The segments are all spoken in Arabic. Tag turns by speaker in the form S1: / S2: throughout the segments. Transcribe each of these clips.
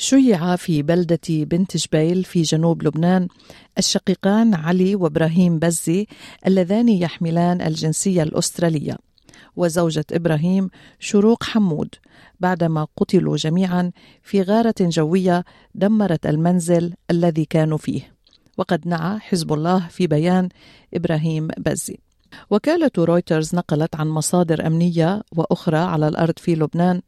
S1: شيع في بلدة بنت جبيل في جنوب لبنان الشقيقان علي وإبراهيم بزي اللذان يحملان الجنسية الأسترالية. وزوجة إبراهيم شروق حمود. بعدما قتلوا جميعا في غارة جوية دمرت المنزل الذي كانوا فيه. وقد نعى حزب الله في بيان إبراهيم بزي. وكالة رويترز نقلت عن مصادر أمنية وأخرى على الأرض في لبنان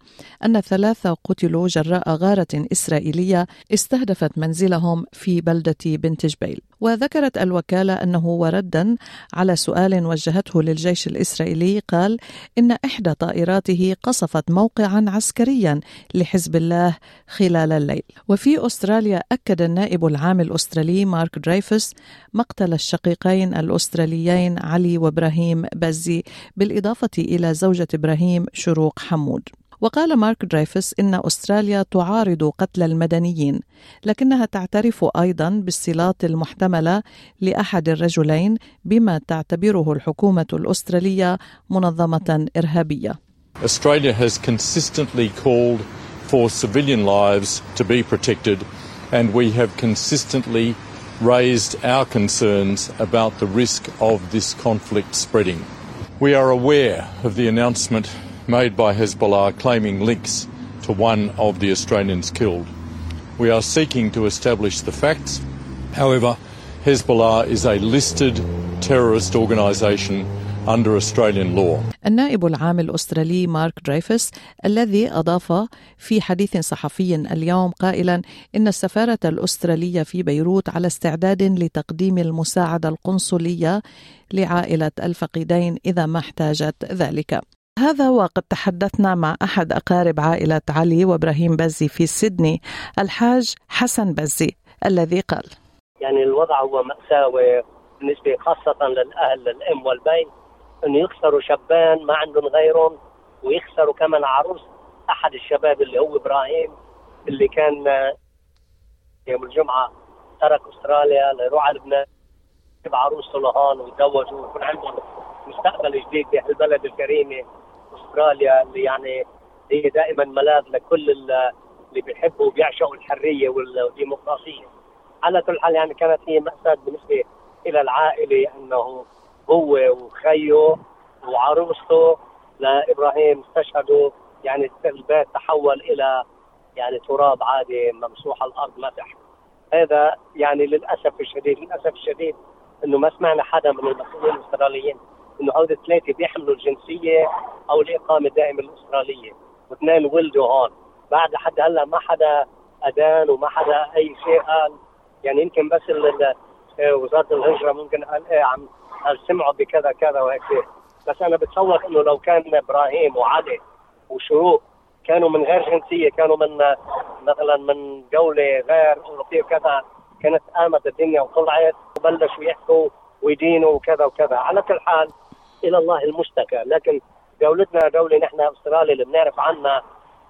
S1: أن ثلاثة قتلوا جراء غارة إسرائيلية استهدفت منزلهم في بلدة بنت جبيل. وذكرت الوكالة أنه وردا على سؤال وجهته للجيش الإسرائيلي قال إن إحدى طائراته قصفت موقعا عسكريا لحزب الله خلال الليل. وفي أستراليا أكد النائب العام الأسترالي مارك دريفس مقتل الشقيقين الأستراليين علي وإبراهيم بزي بالإضافة إلى زوجة إبراهيم شروق حمود. وقال مارك دريفس إن أستراليا تعارض قتل المدنيين لكنها تعترف أيضا بالصلات المحتملة لأحد الرجلين بما تعتبره الحكومة الأسترالية منظمة إرهابية.
S2: Australia has consistently called for civilian lives to be protected and we have consistently raised our concerns about the risk of this conflict spreading. We are aware of the announcement made by Hezbollah claiming links to one of the Australians killed. We are seeking to establish the facts. However, Hezbollah is a listed terrorist organisation under Australian law.
S1: النائب العام الأسترالي مارك دريفس الذي أضاف في حديث صحفي اليوم قائلا إن السفارة الأسترالية في بيروت على استعداد لتقديم المساعدة القنصلية لعائلة الفقيدين إذا ما احتاجت ذلك هذا وقد تحدثنا مع أحد أقارب عائلة علي وإبراهيم بزي في سيدني الحاج حسن بزي الذي قال
S3: يعني الوضع هو مأساوي بالنسبة خاصة للأهل الأم والبي أنه يخسروا شبان ما عندهم غيرهم ويخسروا كمان عروس أحد الشباب اللي هو إبراهيم اللي كان يوم الجمعة ترك أستراليا ليروح على لبنان يجيب عروسه لهون ويتزوجوا ويكون عندهم مستقبل جديد في البلد الكريمة أستراليا اللي يعني هي دائما ملاذ لكل اللي بيحبوا وبيعشقوا الحرية والديمقراطية. على كل حال يعني كانت هي مأساة بالنسبة إلى العائلة أنه هو وخيه وعروسته لإبراهيم استشهدوا يعني البيت تحول إلى يعني تراب عادي ممسوح الأرض مسح. هذا يعني للأسف الشديد للأسف الشديد إنه ما سمعنا حدا من المسؤولين الأستراليين إنه هودي الثلاثة بيحملوا الجنسية أو الإقامة الدائمه الأسترالية. واثنين ولدوا هون. بعد لحد هلأ ما حدا ادان وما حدا أي شيء قال. يعني يمكن بس وزارة الهجرة ممكن قال إيه عم سمعوا بكذا كذا وهيك بس أنا بتصور إنه لو كان إبراهيم وعلي وشروق كانوا من غير جنسية كانوا من مثلا من دوله غير أوروبية وكذا كانت قامت الدنيا وطلعت وبلشوا يحكوا ويدينوا وكذا وكذا. على كل حال إلى الله المشتكى. لكن دولتنا دوله نحن أستراليا اللي بنعرف عنها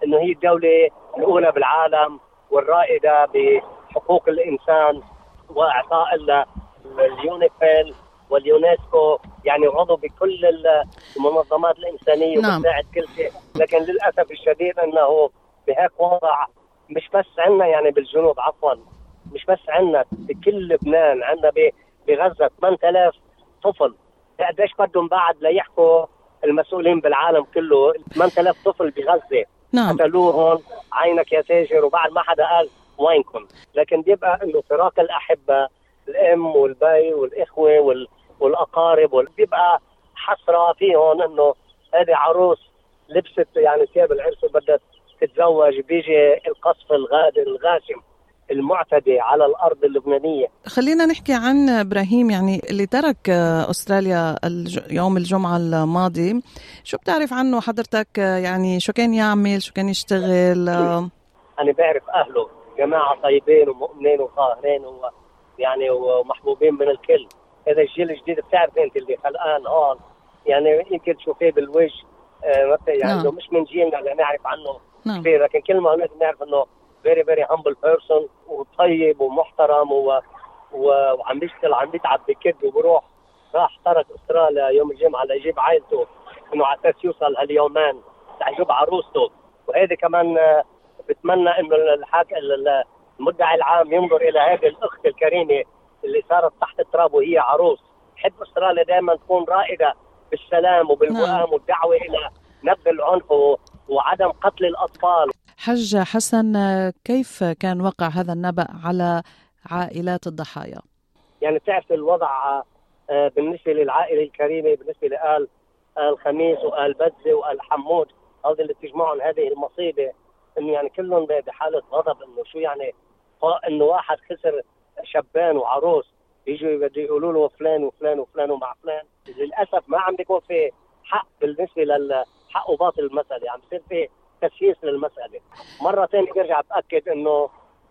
S3: إنه هي الدولة الأولى بالعالم والرائدة بحقوق الإنسان وإعطاء اليونيفيل واليونسكو يعني عضو بكل المنظمات الإنسانية نعم. وبتساعد كل شيء. لكن للأسف الشديد إنه بهيك وضع مش بس عندنا يعني بالجنوب عفوا. مش بس عندنا بكل لبنان عندنا بغزة 8000 طفل. قديش بدهم بعد ليحكوا المسؤولين بالعالم كله؟ 8000 طفل بغزة.
S1: نعم.
S3: قتلوهم عينك يا تاجر وبعد ما حدا قال وينكم؟ لكن بيبقى إنه فراق الأحبة الأم والبي والإخوة وال... والأقارب بيبقى حسرة فيهم إنه هذه عروس لبست يعني ثياب العرس وبدها تتزوج. بيجي القصف الغاشم المعتدي على الأرض اللبنانية.
S1: خلينا نحكي عن إبراهيم يعني اللي ترك أستراليا يوم الجمعة الماضي، شو بتعرف عنه حضرتك؟ يعني شو كان يعمل، شو كان يشتغل؟
S3: أنا بعرف أهله جماعة طيبين ومؤمنين وطاهرين يعني ومحبوبين من الكل. هذا الجيل الجديد بتعرف انت اللي خلقان هون يعني يمكن تشوفيه بالوجه آه يعني نعم. مش من جيلنا اللي نعرف عنه نعم. كثير لكن كل ما لازم نعرف إنه very very humble person وطيب ومحترم و... و... وعم بيشتغل عم بيتعب بكد وبروح راح ترك أستراليا يوم الجمعة ليجيب عائلته إنه على أساس يوصل هاليومين يجيب عروسته وهذه كمان آه، بتمنى إنه الحاك المدعي العام ينظر إلى هذه الأخت الكريمة اللي صارت تحت التراب وهي عروس بحب أستراليا دائما تكون رائدة بالسلام وبالوئام نعم. والدعوة إلى نبذ العنف وعدم قتل الأطفال
S1: حج حسن كيف كان وقع هذا النبأ على عائلات الضحايا؟
S3: يعني بتعرف الوضع آه، بالنسبة للعائلة الكريمة بالنسبة لآل آل خميس وآل بدزه وآل حمود هذول اللي بتجمعهم هذه المصيبة إنه يعني كلهم بحالة غضب إنه شو يعني إنه واحد خسر شبان وعروس يجوا بده يقولوا له فلان وفلان وفلان ومع فلان. للأسف ما عم بيكون في حق بالنسبة للحق وباطل المسألة عم بصير في تسييس للمسألة. مرة ثانية برجع بأكد إنه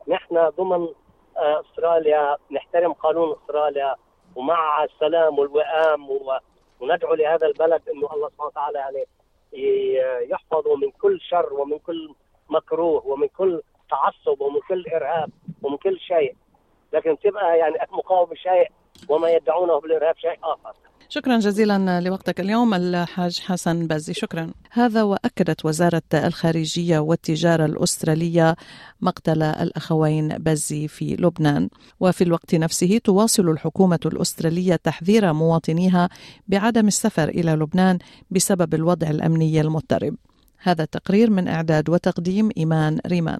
S3: نحن ضمن آه، أستراليا نحترم قانون أستراليا ومع السلام والوئام وندعو لهذا البلد إنه الله سبحانه وتعالى يعني يحفظه من كل شر ومن كل مكروه ومن كل تعصب ومن كل إرهاب ومن كل شيء. لكن تبقى يعني مقاومة شيء وما يدعونه بالإرهاب شيء آخر.
S1: شكرا جزيلا لوقتك اليوم الحاج حسن بازي شكرا. هذا وأكدت وزارة الخارجية والتجارة الأسترالية مقتل الأخوين بازي في لبنان. وفي الوقت نفسه تواصل الحكومة الأسترالية تحذير مواطنيها بعدم السفر إلى لبنان بسبب الوضع الأمني المضطرب. هذا التقرير من إعداد وتقديم إيمان ريمان.